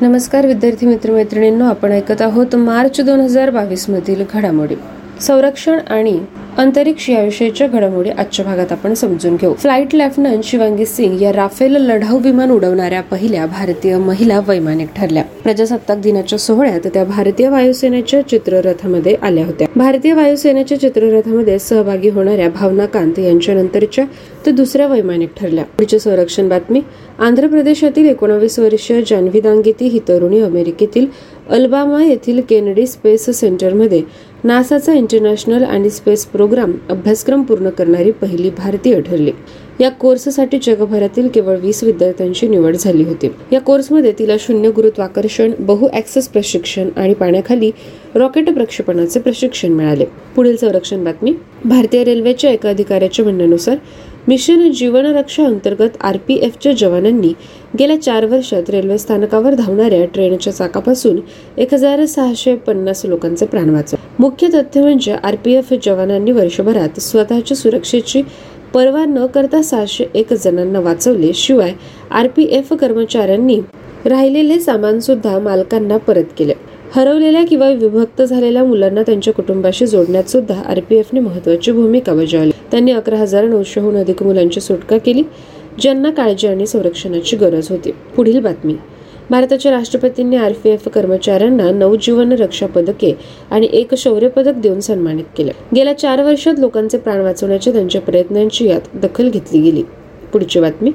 नमस्कार विद्यार्थी मित्रमैत्रिणींनो आपण ऐकत आहोत मार्च दोन हजार बावीस मधील घडामोडी. संरक्षण आणि अंतरिक्ष याविषयीच्या घडामोडी आजच्या भागात आपण समजून घेऊ. फ्लाईट लेफ्टनंट शिवांगी सिंग या राफेल लढाऊ विमान उडवणाऱ्या पहिल्या भारतीय महिला वैमानिक ठरल्या. प्रजासत्ताक दिनाच्या सोहळ्यात त्या भारतीय वायुसेनेच्या चित्ररथामध्ये आल्या होत्या. भारतीय वायुसेनेच्या चित्ररथामध्ये सहभागी होणाऱ्या भावना कांत यांच्या नंतरच्या ते दुसऱ्या वैमानिक ठरल्या. पुढची संरक्षण बातमी. आंध्र प्रदेशातील एकोणावीस वर्षीय जान्हवी दांगेती ही तरुणी अमेरिकेतील अल्बामा येथील केनडी स्पेस सेंटरमध्ये नासाचा इंटरनॅशनल आणि स्पेस प्रोग्राम अभ्यासक्रम पूर्ण करणारी पहिली भारतीय ठरली. या कोर्ससाठी जगभरातील केवळ वीस विद्यार्थ्यांची निवड झाली होती. या कोर्समध्ये तिला शून्य गुरुत्वाकर्षण बहु ऍक्सेस प्रशिक्षण आणि पाण्याखाली रॉकेट प्रक्षेपणाचे प्रशिक्षण मिळाले. पुढील संरक्षण बातमी. भारतीय रेल्वेच्या एका अधिकाऱ्याच्या म्हणण्यानुसार मिशन जीवनरक्षांतर्गत आर पी एफच्या जवानांनी गेल्या चार वर्षात रेल्वे स्थानकावर धावणाऱ्या ट्रेनच्या चाकापासून एक हजार सहाशे पन्नास लोकांचे प्राण वाचवले. मुख्य तथ्य म्हणजे आर पी एफ जवानांनी वर्षभरात स्वतःच्या सुरक्षेची पर्वा न करता सहाशे एक जणांना वाचवले. शिवाय आर पी एफ कर्मचाऱ्यांनी राहिलेले सामान सुद्धा मालकांना परत केले. हरवलेल्या किंवा विभक्त झालेल्या मुलांना त्यांच्या कुटुंबाशी जोडण्यात सुद्धा आरपीएफने महत्वाची भूमिका बजावली. त्यांनी अकरा हजार नऊशेहून अधिक मुलांची सुटका केली ज्यांना काळजी आणि संरक्षणाची गरज होती. पुढील बातमी. भारताच्या राष्ट्रपतींनी आरपीएफ कर्मचाऱ्यांना नऊ जीवन रक्षा पदके आणि एक शौर्य पदक देऊन सन्मानित केले. गेल्या चार वर्षात लोकांचे प्राण वाचवण्याच्या त्यांच्या प्रयत्नांची यात दखल घेतली गेली. पुढची बातमी.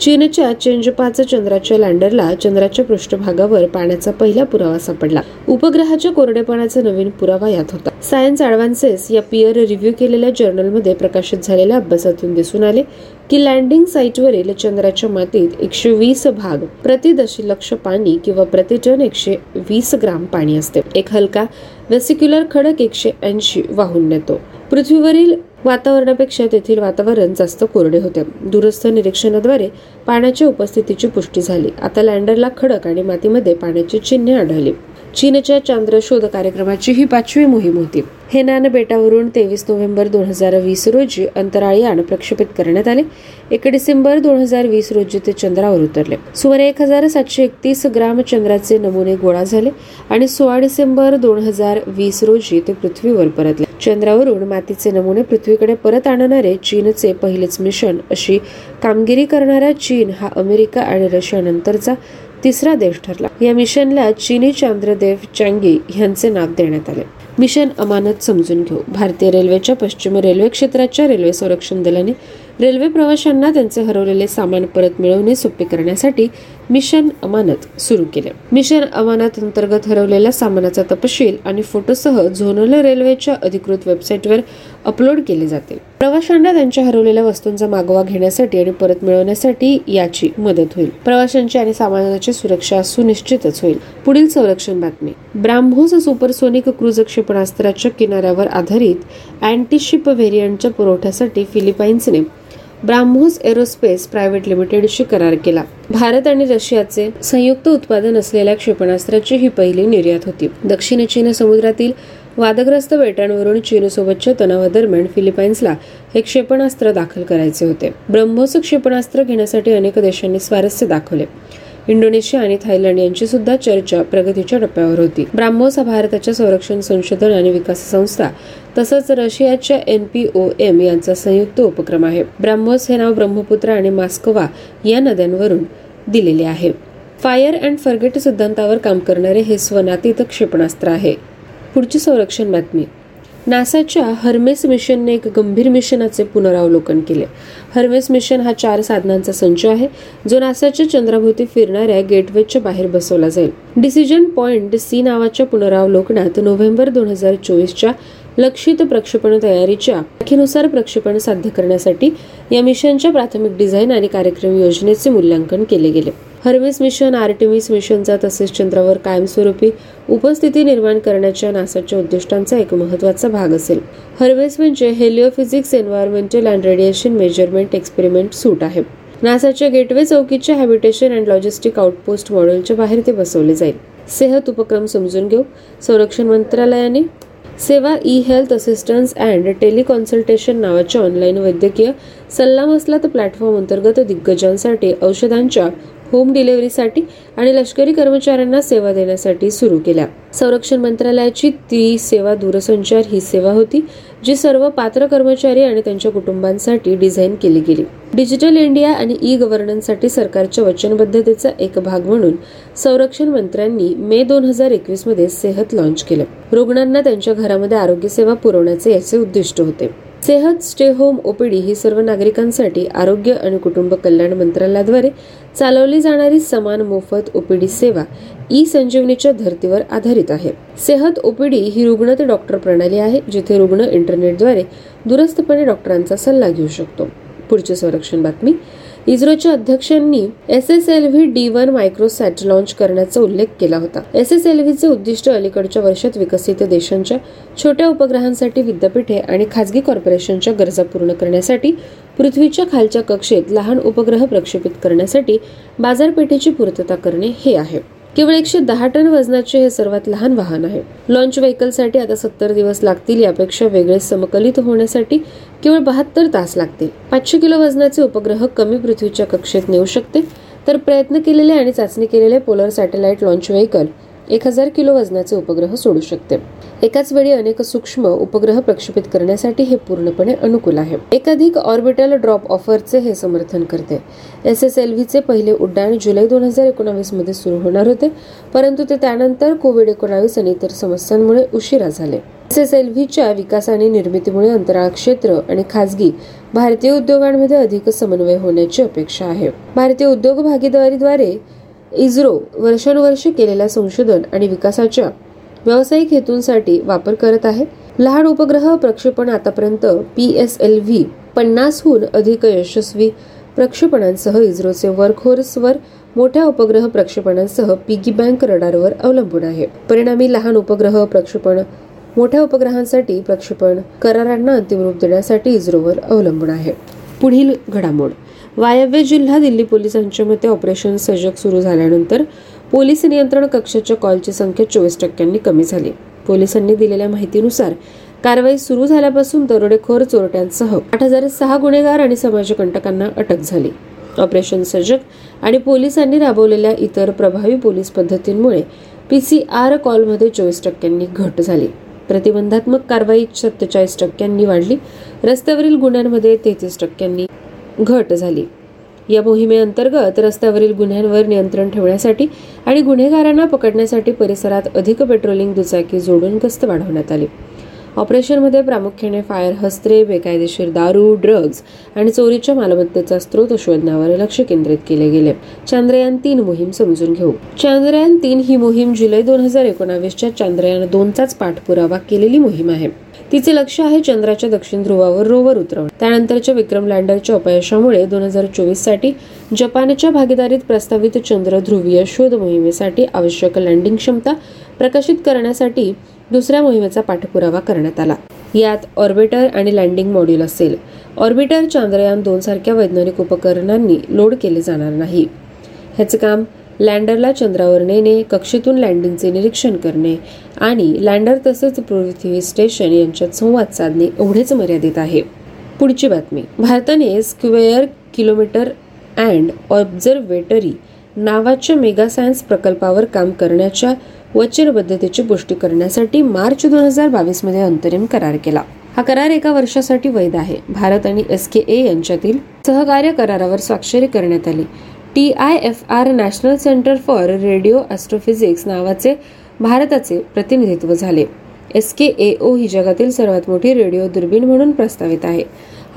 चीनच्या चेंज पाच चंद्राच्या लँडरला चंद्राच्या पृष्ठभागावर पाण्याचा पहिला पुरावा सापडला. उपग्रहाच्या कोरडेपणाचा नवीन पुरावा यात होता. सायन्स ऍडव्हान्सेस या पियर रिव्ह्यू केलेल्या जर्नलमध्ये प्रकाशित झालेल्या अभ्यासातून दिसून आले की लँडिंग साईटवरील चंद्राच्या मातीत एकशे वीस भाग प्रति दशलक्ष पाणी किंवा प्रति टन एकशे वीस ग्राम पाणी असते. एक हलका वेसिक्युलर खडक एकशे ऐंशी वाहून नेतो. पृथ्वीवरील वातावरणापेक्षा तेथील वातावरण जास्त कोरडे होते. दूरस्थ निरीक्षणाद्वारे पाण्याच्या उपस्थितीची पुष्टी झाली. आता लँडरला खडक आणि मातीमध्ये पाण्याची चिन्हे आढळली. चीनच्या चांद्र शोध कार्यक्रमाची ही पाचवी मोहीम होती. हेनान बेटावरून तेवीस नोव्हेंबर दोन हजार वीस रोजी अंतराळयान प्रक्षेपित करण्यात आले. एक डिसेंबर दोन हजार वीस रोजी ते चंद्रावर उतरले. सुमारे एक हजार सातशे एकतीस ग्राम चंद्राचे नमुने गोळा झाले आणि सोळा डिसेंबर दोन हजार वीस रोजी ते पृथ्वीवर परतले. चंद्रावरून मातीचे नमुने पृथ्वीकडे परत आणणारे चीनचे पहिलेच मिशन अशी कामगिरी करणारा चीन हा अमेरिका आणि रशियानंतरचा तिसरा देश ठरला. या मिशनला चिनी चांद्रदेव चांगी यांचे नाव देण्यात आले. मिशन अमानत समजून घेऊ. भारतीय रेल्वेच्या पश्चिम रेल्वे क्षेत्राच्या रेल्वे संरक्षण दलाने रेल्वे प्रवाशांना त्यांचे हरवलेले सामान परत मिळवणे सोपे करण्यासाठी मिशन अमानत सुरू केले. मिशन अमानत अंतर्गत हरवलेल्या सामानाचा तपशील आणि फोटोसह झोनल रेल्वेच्या अधिकृत वेबसाईटवर अपलोड केले जाते. प्रवाशांना त्यांच्या हरवलेल्या वस्तूंचा मागोवा घेण्यासाठी आणि परत मिळवण्यासाठी याची मदत होईल. प्रवाशांची आणि सामानाची सुरक्षा सुनिश्चितच होईल. पुढील संरक्षण बातमी. ब्राह्मोस सुपरसोनिक क्रूज क्षेपणास्त्राच्या किनाऱ्यावर आधारित अँटीशिप व्हेरियंटच्या पुरवठ्यासाठी फिलिपाईन्सने ब्राह्मोस एरोस्पेस प्रायव्हेट लिमिटेडशी करार केला. भारत आणि रशियाचे संयुक्त उत्पादन असलेल्या क्षेपणास्त्राची ही पहिली निर्यात होती. दक्षिण चीन समुद्रातील वादग्रस्त बेटांवरून चीनसोबतच्या तणावादरम्यान फिलिपाईन्सला हे क्षेपणास्त्र दाखल करायचे होते. ब्रह्मोस क्षेपणास्त्र घेण्यासाठी अनेक देशांनी स्वारस्य दाखवले. इंडोनेशिया आणि थायलंड यांची सुद्धा चर्चा प्रगतीच्या टप्प्यावर होती. ब्राह्मोस हा भारताच्या संरक्षण संशोधन आणि विकास संस्था तसंच रशियाच्या एन पी ओ एम यांचा संयुक्त उपक्रम आहे. ब्राह्मोस हे नाव ब्रह्मपुत्र आणि मास्कोवा या नद्यांवरून दिलेले आहे. फायर अँड फर्गेट सिद्धांतावर काम करणारे हे स्वनातीत क्षेपणास्त्र आहे. पुढची संरक्षण बातमी. नासाच्या हर्मेस मिशनने एक गंभीर मिशनाचे पुनरावलोकन केले. हर्मेस मिशन हा चार साधनांचा संच आहे जो नासाच्या चंद्राभोवती फिरणाऱ्या गेटवेच्या बाहेर बसवला जाईल. डिसिजन पॉइंट सी नावाच्या पुनरावलोकनात नोव्हेंबर दोन हजार चोवीसच्या लक्षित प्रक्षेपण तयारीच्या तारखेनुसार प्रक्षेपण साध्य करण्यासाठी या मिशनच्या प्राथमिक डिझाईन आणि कार्यक्रम योजनेचे मूल्यांकन केले गेले. हर्मेस मिशन आर्टिमिस मिशनचा तसेच चंद्रावर कायमस्वरूपी उपस्थिती निर्माण करण्याच्या नासाच्या उद्दिष्टांचा एक महत्त्वाचा भाग असेल. हर्मेस म्हणजे heliophysics environmental and radiation measurement experiment suite आहे. नासाच्या गेटवे चौकीच्या हॅबिटेशन अँड लॉजिस्टिक आउटपोस्ट मॉडेलच्या बाहेर ते बसवले जाईल. सेहत उपक्रम समजून घेऊ. संरक्षण मंत्रालयाने सेवा e health assistance and teleconsultation नावाच्या ऑनलाईन वैद्यकीय सल्लामसलत प्लॅटफॉर्म अंतर्गत दिग्गजांसाठी औषधांच्या होम डिलिव्हरीसाठी आणि लष्करी कर्मचाऱ्यांना सेवा देण्यासाठी सुरू केल्या. संरक्षण मंत्रालयाची ती सेवा दूरसंचार ही सेवा होती जी सर्व पात्र कर्मचारी आणि त्यांच्या कुटुंबांसाठी डिझाईन केली गेली. डिजिटल इंडिया आणि ई गव्हर्नन्ससाठी सरकारच्या वचनबद्धतेचा एक भाग म्हणून संरक्षण मंत्र्यांनी मे दोन हजार एकवीसमध्ये सेहत लॉन्च केलं. रुग्णांना त्यांच्या घरामध्ये आरोग्य सेवा पुरवण्याचे याचे उद्दिष्ट होते. सेहत स्टे होम ओपीडी ही सर्व नागरिकांसाठी आरोग्य आणि कुटुंब कल्याण मंत्रालयाद्वारे चालवली जाणारी समान मोफत ओपीडी सेवा ई संजीवनीच्या धर्तीवर आधारित आहे. सेहत ओपीडी ही रुग्ण ते डॉक्टर प्रणाली आहे जिथे रुग्ण इंटरनेटद्वारे दूरस्थपणे डॉक्टरांचा सल्ला घेऊ शकतो. पुढची संरक्षण बातमी. इस्रोच्या अध्यक्षांनी S S L V D one microsat launch करण्याचा उल्लेख केला होता. एस एस एल व्हीचे उद्दिष्ट अलीकडच्या वर्षात विकसित देशांच्या छोट्या उपग्रहांसाठी विद्यापीठे आणि खासगी कॉर्पोरेशनच्या गरजा पूर्ण करण्यासाठी पृथ्वीच्या खालच्या कक्षेत लहान उपग्रह प्रक्षेपित करण्यासाठी बाजारपेठेची पूर्तता करणे हे आहे. केवळ एकशे दहा टन वजनाचे हे सर्वात लहान वाहन आहे. लॉन्च व्हेकलसाठी आता सत्तर दिवस लागतील यापेक्षा वेगळे समकलित होण्यासाठी केवळ बहात्तर तास लागतील. पाचशे किलो वजनाचे उपग्रह कमी पृथ्वीच्या कक्षेत नेऊ शकते. तर प्रयत्न केलेले आणि चाचणी केलेले पोलर सॅटेलाइट लॉन्च व्हेकल एक हजार किलो वजनाचे उपग्रह सोडू शकते. एकाच वेळी अनेक सूक्ष्म उपग्रह प्रक्षेपित करण्यासाठी हे पूर्णपणे अनुकूल आहे. एकाधिक ऑर्बिटल ड्रॉप ऑफरचे हे समर्थन करते. एस एस एल व्हीचे पहिले उड्डाण जुलै दोन हजार एकोणावीसमध्ये सुरू होणार होते परंतु ते त्यानंतर कोविड एकोणावीस आणि इतर समस्यांमुळे उशिरा झाले. एस एस एल व्हीच्या विकास आणि निर्मितीमुळे अंतराळ क्षेत्र आणि खासगी भारतीय उद्योगांमध्ये अधिक समन्वय होण्याची अपेक्षा आहे. भारतीय उद्योग भागीदारीद्वारे इस्रो वर्षानुवर्षे केलेल्या संशोधन आणि विकासाच्या व्यावसायिक हेतूंसाठी वापर करत आहे. लहान उपग्रह प्रक्षेपण आतापर्यंत पी एस एल व्ही पन्नासहून अधिक यशस्वी प्रक्षेपणांसह इस्रोचे वर्कहोर्सवर मोठ्या उपग्रह प्रक्षेपणांसह पिगी बँक रडारवर अवलंबून आहे. परिणामी लहान उपग्रह प्रक्षेपण मोठ्या उपग्रहांसाठी प्रक्षेपण करारांना अंतिम रूप देण्यासाठी इस्रोवर अवलंबून आहे. पुढील घडामोड. वायव्य जिल्हा दिल्ली पोलिसांच्या मते ऑपरेशन सजग सुरू झाल्यानंतर पोलीस नियंत्रण कक्षाच्या कॉलची संख्या चोवीस टक्क्यांनी कमी झाली. पोलिसांनी दिलेल्या माहितीनुसार कारवाई सुरू झाल्यापासून दरोडेखोर चोरट्यांसह आठ हजार सहा गुन्हेगार आणि समाजकंटकांना अटक झाली. ऑपरेशन सजग आणि पोलिसांनी राबवलेल्या इतर प्रभावी पोलीस पद्धतींमुळे पीसीआर कॉलमध्ये चोवीस टक्क्यांनी घट झाली. प्रतिबंधात्मक कारवाई सत्तेचाळीस टक्क्यांनी वाढली. रस्त्यावरील गुन्ह्यांमध्ये तेहतीस टक्क्यांनी घट झाली. या मोहिमेअंतर्गत रस्त्यावरील गुन्ह्यांवर नियंत्रण ठेवण्यासाठी आणि गुन्हेगारांना पकडण्यासाठी परिसरात अधिक पेट्रोलिंग दुचाकी जोडून गस्त वाढवण्यात आली. ऑपरेशनमध्ये प्रामुख्याने फायर हस्त्रे बेकायदेशीर दारू ड्रग्ज आणि चोरीच्या मालमत्तेचा स्रोत शोधण्यावर लक्ष केंद्रित केले गेले. चांद्रयान तीन मोहीम समजून घेऊ. चांद्रयान तीन ही मोहीम जुलै दोन हजार एकोणावीसच्या चांद्रयान दोनचाच पाठपुरावा केलेली मोहीम आहे. तिचे लक्ष आहे चंद्राच्या दक्षिण ध्रुवावर रोवर उतरवणे. त्यानंतरच्या विक्रम लँडरच्या अपयशामुळे दोन हजार चोवीससाठी जपानच्या भागीदारीत प्रस्तावित चंद्र ध्रुवीय शोध मोहिमेसाठी आवश्यक लँडिंग क्षमता प्रकाशित करण्यासाठी दुसऱ्या मोहिमेचा पाठपुरावा करण्यात आला. यात ऑर्बिटर आणि लँडिंग मॉड्यूल असेल. ऑर्बिटर चांद्रयान दोन सारख्या वैज्ञानिक उपकरणांनी लोड केले जाणार नाही. ह्याचे काम लँडरला चंद्रावर नेणे कक्षेतून लँडिंगचे निरीक्षण करणे आणि लँडर तसेच पृथ्वी स्टेशन यांच्यात संवाद साधणे एवढेच मर्यादित आहे. पुढची बातमी. भारताने स्क्वेअर किलोमीटर अँड ऑब्झर्वेटरी नावाच्या मेगा सायन्स प्रकल्पावर काम करण्याच्या वचनबद्धतेची पुष्टी करण्यासाठी मार्च दोन हजार बावीसमध्ये अंतरिम करार केला. हा करार एका वर्षासाठी वैध आहे. भारत आणि एस के ए यांच्यातील सहकार्य करारावर स्वाक्षरी करण्यात आली. T I F R national centre for radio astrophysics नावाचे भारताचे प्रतिनिधित्व झाले. एस के ए ओ ही जगातील सर्वात मोठी रेडिओ दुर्बीण म्हणून प्रस्तावित आहे.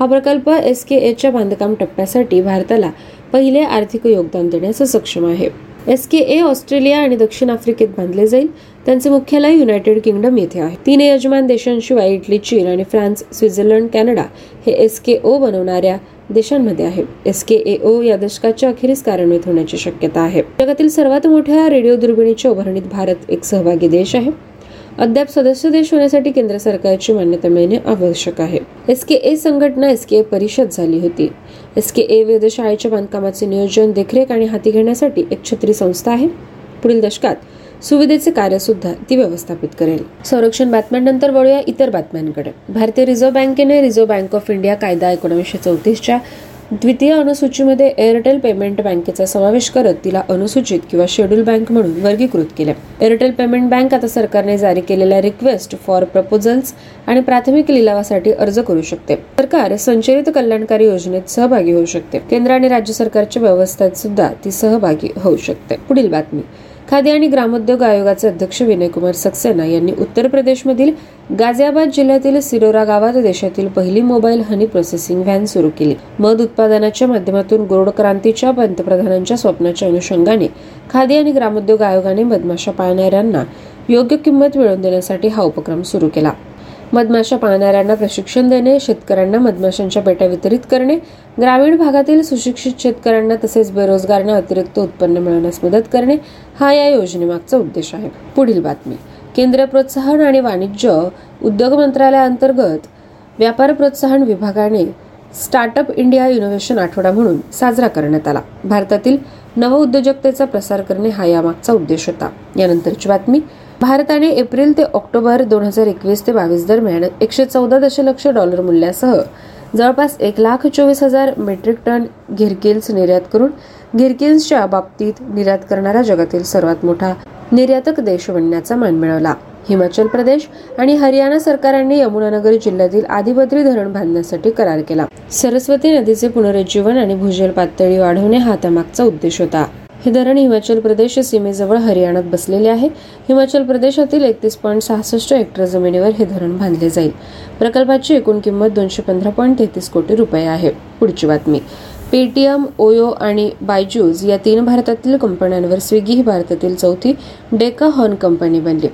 हा प्रकल्प एस के एच्या बांधकाम टप्प्यासाठी भारताला पहिले आर्थिक योगदान देण्यास सक्षम आहे. एस के ए ऑस्ट्रेलिया आणि दक्षिण आफ्रिकेत बांधले जाईल. त्यांचे मुख्यालय युनायटेड किंगडम येथे आहे. तीन यजमान देशांशिवाय इटली चीन आणि फ्रान्स स्वित्झर्लंड कॅनडा हे एस के ओ बनवणाऱ्या देशांमध्ये आहे. एस के ए ओ या दशकाच्या अखेरीस कार्यान्वित होण्याची शक्यता आहे. जगातील सर्वात मोठ्या रेडिओ दुर्बिणीच्या उभारणीत भारत एक सहभागी देश आहे. अद्याप सदस्य देश होण्यासाठी केंद्र सरकारची मान्यता मिळणे आवश्यक आहे. एस के ए संघटना एस के ए परिषद झाली होती. एस के ए वेधशाळेच्या बांधकामाचे नियोजन देखरेख आणि हाती घेण्यासाठी एक छत्री संस्था आहे. पुढील दशकात सुविधेचे कार्य सुद्धा ती व्यवस्थापित करेल. संरक्षण बातम्यांनंतर वळूया इतर बातम्यांकडे. भारतीय रिझर्व्ह बँकेने रिझर्व्ह बँक ऑफ इंडिया कायदा एकोणीसशे चौतीसच्या द्वितीय अनुसूचीमध्ये एअरटेल पेमेंट बँकेचा समावेश करत तिला अनुसूचित किंवा शेड्यूल बँक म्हणून वर्गीकृत केले. एअरटेल पेमेंट बँक आता सरकारने जारी केलेल्या रिक्वेस्ट फॉर प्रपोजल्स आणि प्राथमिक लिलावासाठी अर्ज करू शकते. सरकार संचलित कल्याणकारी योजनेत सहभागी होऊ शकते. केंद्र आणि राज्य सरकारच्या व्यवस्थेत सुद्धा ती सहभागी होऊ शकते. पुढील बातमी. खादी आणि ग्रामोद्योग आयोगाचे अध्यक्ष विनयकुमार सक्सेना यांनी उत्तर प्रदेशमधील गाझियाबाद जिल्ह्यातील सिरोरा गावात देशातील पहिली मोबाईल हनी प्रोसेसिंग व्हॅन सुरू केली. मध उत्पादनाच्या माध्यमातून गोड क्रांतीच्या पंतप्रधानांच्या स्वप्नाच्या अनुषंगाने खादी आणि ग्रामोद्योग आयोगाने मधमाशा पाळणाऱ्यांना योग्य किंमत मिळवून देण्यासाठी हा उपक्रम सुरू केला. मधमाशा पाहणाऱ्यांना प्रशिक्षण देणे शेतकऱ्यांना मधमाशांच्या पेट्या वितरित करणे ग्रामीण भागातील सुशिक्षित शेतकऱ्यांना तसेच बेरोजगारांना अतिरिक्त उत्पन्न मिळवण्यास मदत करणे हा या योजनेमागचा उद्देश आहे. पुढील बातमी. केंद्रीय प्रोत्साहन आणि वाणिज्य उद्योग मंत्रालयाअंतर्गत व्यापार प्रोत्साहन विभागाने स्टार्टअप इंडिया इनोव्हेशन आठवडा म्हणून साजरा करण्यात आला. भारतातील नवउद्योजकतेचा प्रसार करणे हा यामागचा उद्देश होता. यानंतरची बातमी. भारताने एप्रिल ते ऑक्टोबर दोन हजार एकवीस ते बावीस दरम्यान एकशे चौदा दशलक्ष डॉलर मूल्यासह जवळपास एक लाख चोवीस हजार मेट्रिक टन घिरकिल्स निर्यात करून घिरकिल्सच्या बाबतीत निर्यात करणारा जगातील सर्वात मोठा निर्यातक देश बनण्याचा मान मिळवला. हिमाचल प्रदेश आणि हरियाणा सरकारांनी यमुनानगर जिल्ह्यातील आदिबद्री धरण बांधण्यासाठी करार केला. सरस्वती नदीचे पुनरुज्जीवन आणि भूजल पातळी वाढवणे हा त्यामागचा उद्देश होता. हे धरण हिमाचल प्रदेश सीमेजवळ हरियाणात बसलेले आहे. हिमाचल प्रदेशातील एकतीस पॉईंट सहासष्ट हेक्टर जमिनीवर हे धरण बांधले जाईल. प्रकल्पाची एकूण किंमत दोनशे पंधरा पॉईंट तेहतीस कोटी रुपये आहे. पुढची बातमी. पेटीएम ओयो आणि बायजूज या तीन भारतातील कंपन्यांवर स्विगी ही भारतातील चौथी डेकाहॉर्न कंपनी बनली.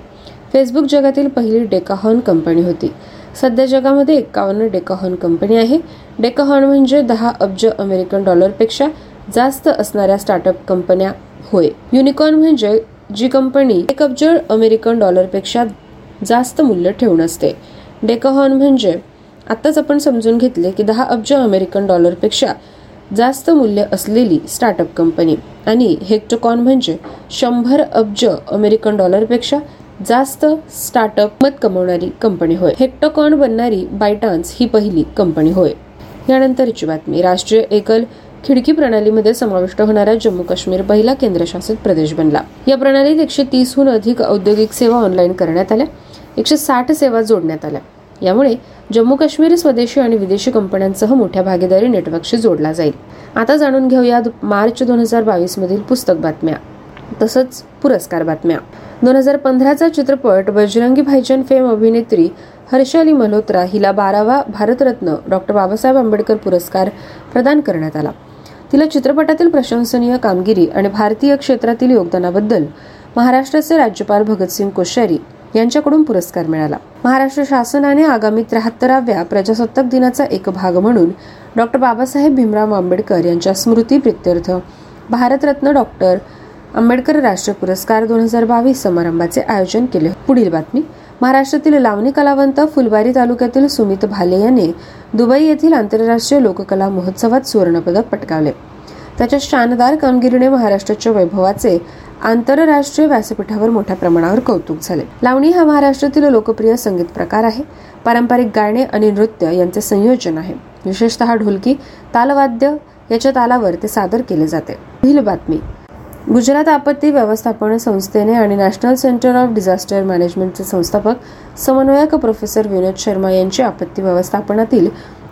फेसबुक जगातील पहिली डेकाहॉर्न कंपनी होती. सध्या जगामध्ये एकावन्न डेकाहॉर्न कंपनी आहे. डेकाहॉर्न म्हणजे दहा अब्ज अमेरिकन डॉलरपेक्षा जास्त असणाऱ्या स्टार्टअप कंपन्या होय. युनिकॉर्न म्हणजे जी कंपनी एक अब्ज अमेरिकन डॉलरपेक्षा जास्त मूल्य ठेवून असते. डेकहॉर्न म्हणजे आत्ताच आपण समजून घेतले की दहा अब्ज अमेरिकन डॉलरपेक्षा जास्त मूल्य असलेली स्टार्टअप कंपनी आणि हेक्टोकॉन म्हणजे शंभर अब्ज अमेरिकन डॉलरपेक्षा जास्त स्टार्टअप मत कमवणारी कंपनी होय. हेक्टोकॉन बनणारी बायटान्स ही पहिली कंपनी होय. यानंतरची बातमी. राष्ट्रीय एकल खिडकी प्रणालीमध्ये समाविष्ट होणारा जम्मू काश्मीर पहिला केंद्रशासित प्रदेश बनला. या प्रणालीत एकशे तीसहून अधिक औद्योगिक सेवा ऑनलाईन करण्यात आल्या. एकशे साठ सेवा जोडण्यात आल्या. यामुळे जम्मू काश्मीर स्वदेशी आणि विदेशी कंपन्यांसह मोठ्या भागीदारी नेटवर्कशी जोडला जाईल. आता जाणून घेऊया मार्च दोन हजार बावीस मधील पुस्तक बातम्या. तसंच पुरस्कार बातम्या. दोन हजार पंधराचा चित्रपट बजरंगी भाईजान फेम अभिनेत्री हर्षाली मल्होत्रा हिला बारावा भारतरत्न डॉक्टर बाबासाहेब आंबेडकर पुरस्कार प्रदान करण्यात आला. तिला चित्रपटातील प्रशंसनीय कामगिरी आणि भारतीय क्षेत्रातील योगदानाबद्दल महाराष्ट्राचे राज्यपाल भगतसिंग कोश्यारी यांच्याकडून पुरस्कार मिळाला. महाराष्ट्र शासनाने आगामी त्र्याहत्तराव्या प्रजासत्ताक दिनाचा एक भाग म्हणून डॉक्टर बाबासाहेब भीमराव आंबेडकर यांच्या स्मृती प्रित्यर्थ भारतरत्न डॉक्टर आंबेडकर राष्ट्रीय पुरस्कार दोन हजार बावीस समारंभाचे आयोजन केले. पुढील बातमी. महाराष्ट्रातील लावणी कलावंत फुलबारी तालुक्यातील सुमित भाले यांनी दुबई येथील आंतरराष्ट्रीय लोककला महोत्सवात सुवर्णपदक पटकावले. त्याच्या शानदार कामगिरीने महाराष्ट्राच्या वैभवाचे आंतरराष्ट्रीय व्यासपीठावर मोठ्या प्रमाणावर कौतुक झाले. लावणी हा महाराष्ट्रातील लोकप्रिय संगीत प्रकार आहे. पारंपरिक गाणे आणि नृत्य यांचे संयोजन आहे. विशेषतः ढोलकी तालवाद्य याच्या तालावर ते सादर केले जाते. पुढील बातमी. गुजरात आपत्ती व्यवस्थापन संस्थेने आणि नॅशनल सेंटर ऑफ डिझास्टर मॅनेजमेंटचे संस्थापक समन्वयक प्रोफेसर विनोद शर्मा यांची आपत्ती व्यवस्थापनातील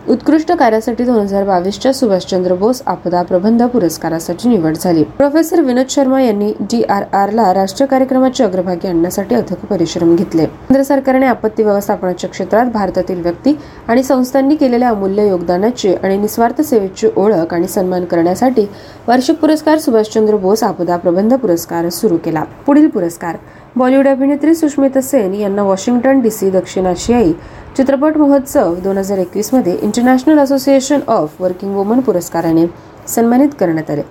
उत्कृष्ट कार्यासाठी दोन हजार बावीसच्या सुभाषचंद्र बोस आपदा प्रबंध पुरस्कारासाठी निवड झाली. प्रोफेसर विनोद शर्मा यांनी डी आर आर ला राष्ट्रीय कार्यक्रमाचे अग्रभागी आणण्यासाठी अथक परिश्रम घेतले. केंद्र सरकारने आपत्ती व्यवस्थापनाच्या क्षेत्रात भारतातील व्यक्ती आणि संस्थांनी केलेल्या अमूल्य योगदानाची आणि निस्वार्थ सेवेची ओळख आणि सन्मान करण्यासाठी वार्षिक पुरस्कार सुभाषचंद्र बोस आपदा प्रबंध पुरस्कार सुरू केला. पुढील पुरस्कार बॉलिवूड अभिनेत्री सुष्मिता सेन यांना वॉशिंग्टन डी सी दक्षिण आशियाई चित्रपट महोत्सव दोन हजार एकवीसमध्ये international association of working woman पुरस्काराने सन्मानित करण्यात आले.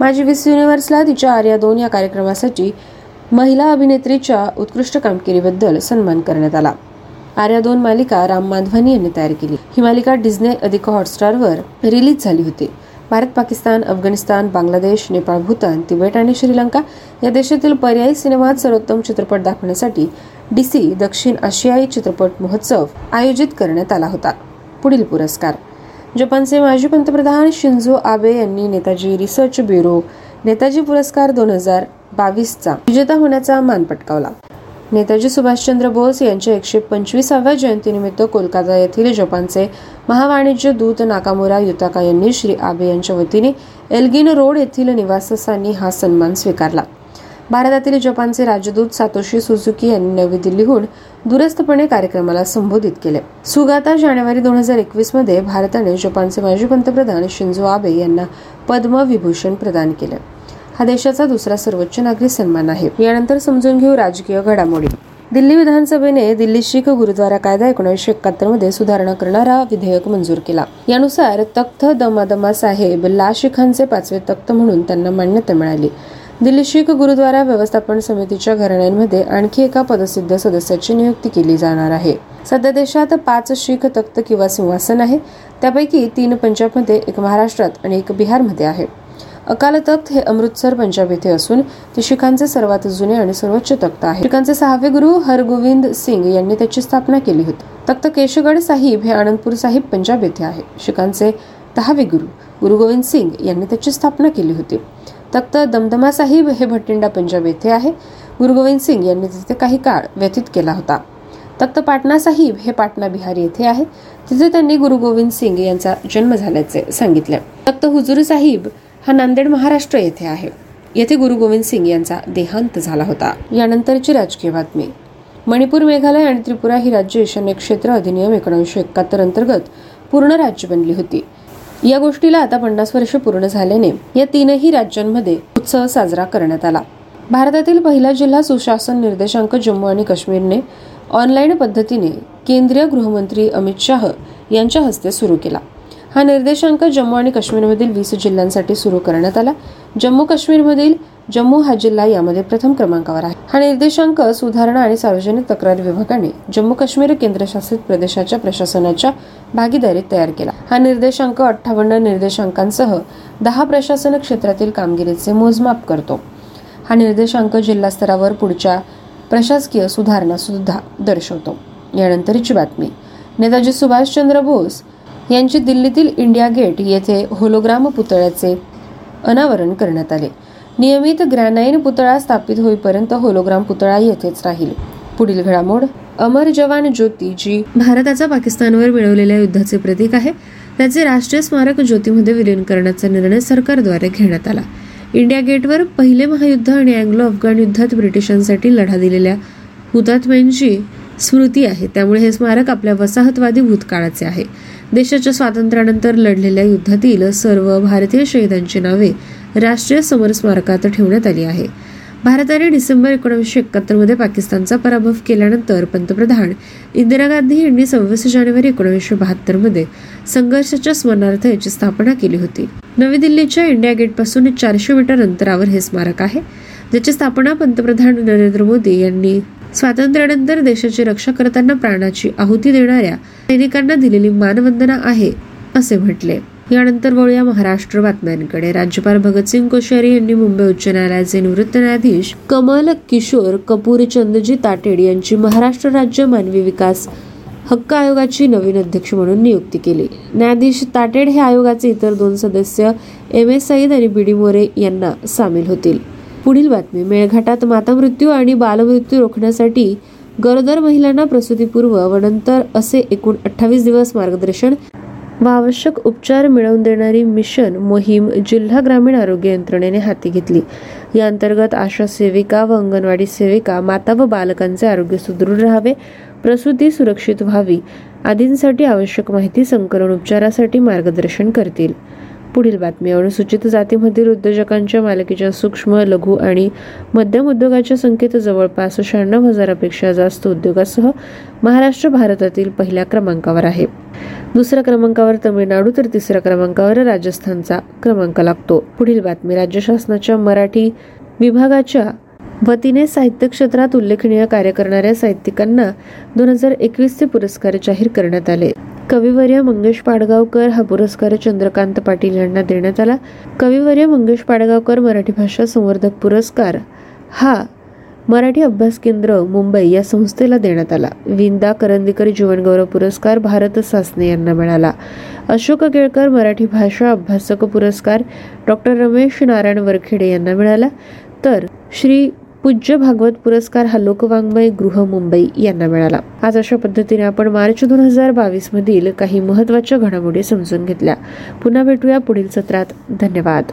माजी विस युनिव्हर्सला तिच्या आर्या दोन या कार्यक्रमासाठी महिला अभिनेत्रीच्या उत्कृष्ट कामगिरीबद्दल सन्मान करण्यात आला. आर्या दोन मालिका राम माधवानी यांनी तयार केली. ही मालिका डिझने अधिक हॉटस्टारवर रिलीज झाली होती. भारत पाकिस्तान अफगाणिस्तान बांगलादेश नेपाळ भूतान तिबेट आणि श्रीलंका या देशातील पर्यायी सिनेमात सर्वोत्तम चित्रपट दाखवण्यासाठी डीसी दक्षिण आशियाई चित्रपट महोत्सव आयोजित करण्यात आला होता. पुढील पुरस्कार. जपानचे माजी पंतप्रधान शिंझो आबे यांनी नेताजी रिसर्च ब्युरो नेताजी पुरस्कार दोन हजार बावीसचा विजेता होण्याचा मान पटकावला. नेताजी सुभाषचंद्र बोस यांच्या एकशे पंचवीसाव्या जयंतीनिमित्त कोलकाता येथील जपानचे महावाणिज्य दूत नाकामुरा युताका यांनी श्री आबे यांच्या वतीने एल्गिन रोड येथील निवासस्थानी हा सन्मान स्वीकारला. भारतातील जपानचे राजदूत सातोशी सुझुकी यांनी नवी दिल्लीहून दूरस्थपणे कार्यक्रमाला संबोधित केले. सुगाता जानेवारी दोन हजार एकवीसमध्ये भारताने जपानचे माजी पंतप्रधान शिंजो आबे यांना पद्मविभूषण प्रदान केले. हा देशाचा दुसरा सर्वोच्च नागरी सन्मान आहे. यानंतर समजून घेऊ राजकीय घडामोडी. दिल्ली विधानसभेने दिल्ली शीख गुरुद्वारा कायदा एकोणीसशे एकाहत्तरमध्ये सुधारणा करणारा विधेयक मंजूर केला. यानुसार तख्त दमादमा साहेब ला शिखांचे पाचवे तख्त म्हणून त्यांना मान्यता मिळाली. दिल्ली शीख गुरुद्वारा व्यवस्थापन समितीच्या घराण्यांमध्ये आणखी एका पदसिद्ध सदस्याची नियुक्ती केली जाणार आहे. सध्या देशात पाच शीख तख्त किंवा सिंहासन आहे. त्यापैकी तीन पंजाबमध्ये एक महाराष्ट्रात आणि एक बिहारमध्ये आहे. अकाल तख्त हे अमृतसर पंजाब येथे असून ते शिखांचे सर्वात जुने आणि सर्वोच्च तख्त आहे. शिखांचे सहावे गुरु हरगोविंद सिंग यांनी त्याची स्थापना केली होती. तख्त केशगड साहिब हे आनंदपूर साहिब पंजाब येथे आहे. शिखांचे दहावे गुरु गुरु गोविंद सिंग यांनी त्याची स्थापना केली होती. तख्त दमदमा साहिब हे भटिंडा पंजाब येथे आहे. गुरु गोविंद सिंग यांनी तिथे काही काळ व्यतीत केला होता. तख्त पाटणा साहिब हे पाटणा बिहार येथे आहे. तिथे त्यांनी गुरु गोविंद सिंग यांचा जन्म झाल्याचे सांगितले. तख्त हुजूर साहिब हा नांदेड महाराष्ट्र येथे आहे. येथे गुरु गोविंद सिंग यांचा देहांत झाला होता. यानंतरची राजकीय बातमी. मणिपूर मेघालय आणि त्रिपुरा ही राज्य ईशान्य क्षेत्र अधिनियम एकोणीसशे एकाहत्तर अंतर्गत पूर्ण राज्य बनली होती. या गोष्टीला आता पन्नास वर्ष पूर्ण झाल्याने या तीनही राज्यांमध्ये उत्सव साजरा करण्यात आला. भारतातील पहिला जिल्हा सुशासन निर्देशांक जम्मू आणि काश्मीरने ऑनलाईन पद्धतीने केंद्रीय गृहमंत्री अमित शाह यांच्या हस्ते सुरू केला. हा निर्देशांक जम्मू आणि काश्मीरमधील वीस जिल्ह्यांसाठी सुरू करण्यात आला. जम्मू काश्मीरमधील जम्मू हा जिल्हा यामध्ये प्रथम क्रमांकावर आहे. हा निर्देशांक सुधारणा आणि सार्वजनिक तक्रार विभागाने जम्मू काश्मीर केंद्रशासित प्रदेशाच्या प्रशासनाच्या भागीदारीत तयार केला. हा निर्देशांक अठ्ठावन्न निर्देशांकांसह दहा प्रशासन क्षेत्रातील कामगिरीचे मोजमाप करतो. हा निर्देशांक जिल्हा स्तरावर पुढच्या प्रशासकीय सुधारणा सुद्धा दर्शवतो. यानंतरची बातमी. नेताजी सुभाषचंद्र बोस यांची दिल्लीतील इंडिया गेट येथे होलोग्राम पुतळ्याचे अनावरण करण्यात आले. नियमित ग्रॅनाईन पुतळा स्थापित होईपर्यंत होलोग्राम पुतळा येथेच राहील. पुढील घडामोड अमर जवान ज्योती जी भारताचा पाकिस्तानवर मिळवलेल्या युद्धाचे प्रतीक आहे त्याचे राष्ट्रीय स्मारक ज्योतीमध्ये विलीन करण्याचा निर्णय सरकारद्वारे घेण्यात आला. इंडिया गेटवर पहिले महायुद्ध आणि अँग्लो अफगाण युद्धात ब्रिटिशांसाठी लढा दिलेल्या हुतात्म्यांची स्मृती आहे. त्यामुळे हे स्मारक आपल्या वसाहतवादी भूतकाळाचे आहे. देशाच्या स्वातंत्र्यानंतर लढलेल्या युद्धातील सर्व भारतीय शहीदांची नावे राष्ट्रीय समर स्मारकात ठेवण्यात आली आहे. भारताने डिसेंबर एकोणीसशे एकाहत्तरमध्ये पाकिस्तानचा पराभव केल्यानंतर पंतप्रधान इंदिरा गांधी यांनी सव्वीस जानेवारी एकोणीसशे बहात्तरमध्ये संघर्षाच्या स्मरणार्थ याची स्थापना केली होती. नवी दिल्लीच्या इंडिया गेटपासून चारशे मीटर अंतरावर हे स्मारक आहे. ज्याची स्थापना पंतप्रधान नरेंद्र मोदी यांनी स्वातंत्र्यानंतर देशाची रक्षा करताना प्राणाची आहुती देणाऱ्या सैनिकांना दिलेली मानवंदना आहे असे म्हटले. यानंतर वळूया महाराष्ट्र बातम्यांकडे. राज्यपाल भगतसिंग कोश्यारी यांनी मुंबई उच्च न्यायालयाचे निवृत्त न्यायाधीश कमल किशोर कपूर चंदजी ताटेड यांची महाराष्ट्र राज्य मानवी विकास हक्क आयोगाची नवीन अध्यक्ष म्हणून नियुक्ती केली. न्यायाधीश ताटेड हे आयोगाचे इतर दोन सदस्य एम एस सईद आणि बी डी मोरे यांना सामील होतील. पुढील बातमी. मेळघाटात मातामृत्यू आणि बालमृत्यू रोखण्यासाठी गरोदर महिलांना प्रसूतीपूर्व व नंतर असे एकूण अठ्ठावीस दिवस मार्गदर्शन व आवश्यक उपचार मिळवून देणारी मिशन मोहीम जिल्हा ग्रामीण आरोग्य यंत्रणेने हाती घेतली. या अंतर्गत आशा सेविका व अंगणवाडी सेविका माता व बालकांचे आरोग्य सुदृढ राहावे प्रसूती सुरक्षित व्हावी आदींसाठी आवश्यक माहिती संकलन उपचारासाठी मार्गदर्शन करतील. पुढील बातमी. अनुसूचित जातीमधील उद्योजकांच्या मालकीच्या सूक्ष्म लघु आणि मध्यम उद्योगाच्या संख्येत जवळपास शहाण्णव हजारापेक्षा जास्त उद्योगासह महाराष्ट्र भारतातील पहिल्या क्रमांकावर आहे. दुसऱ्या क्रमांकावर तमिळनाडू तर तिसऱ्या क्रमांकावर राजस्थानचा क्रमांक लागतो. पुढील बातमी. राज्य शासनाच्या मराठी विभागाच्या वतीने साहित्य क्षेत्रात उल्लेखनीय कार्य करणाऱ्या साहित्यिकांना दोन हजार एकवीसचे पुरस्कार जाहीर करण्यात आले. कविवर्य मंगेश पाडगावकर हा पुरस्कार चंद्रकांत पाटील यांना देण्यात आला. कविवर्य मंगेश पाडगावकर मराठी भाषा संवर्धक पुरस्कार हा मराठी अभ्यास केंद्र मुंबई या संस्थेला देण्यात आला. विंदा करंदीकर जीवनगौरव पुरस्कार भारत सासने यांना मिळाला. अशोक केळकर मराठी भाषा अभ्यासक पुरस्कार डॉक्टर रमेश नारायण वरखेडे यांना मिळाला. तर श्री पूज्य भागवत पुरस्कार हा लोकवाङ्मय गृह मुंबई यांना मिळाला. आज अशा पद्धतीने आपण मार्च दोन हजार बावीस मधील काही महत्त्वाच्या घडामोडी समजून घेतल्या. पुन्हा भेटूया पुढील सत्रात. धन्यवाद.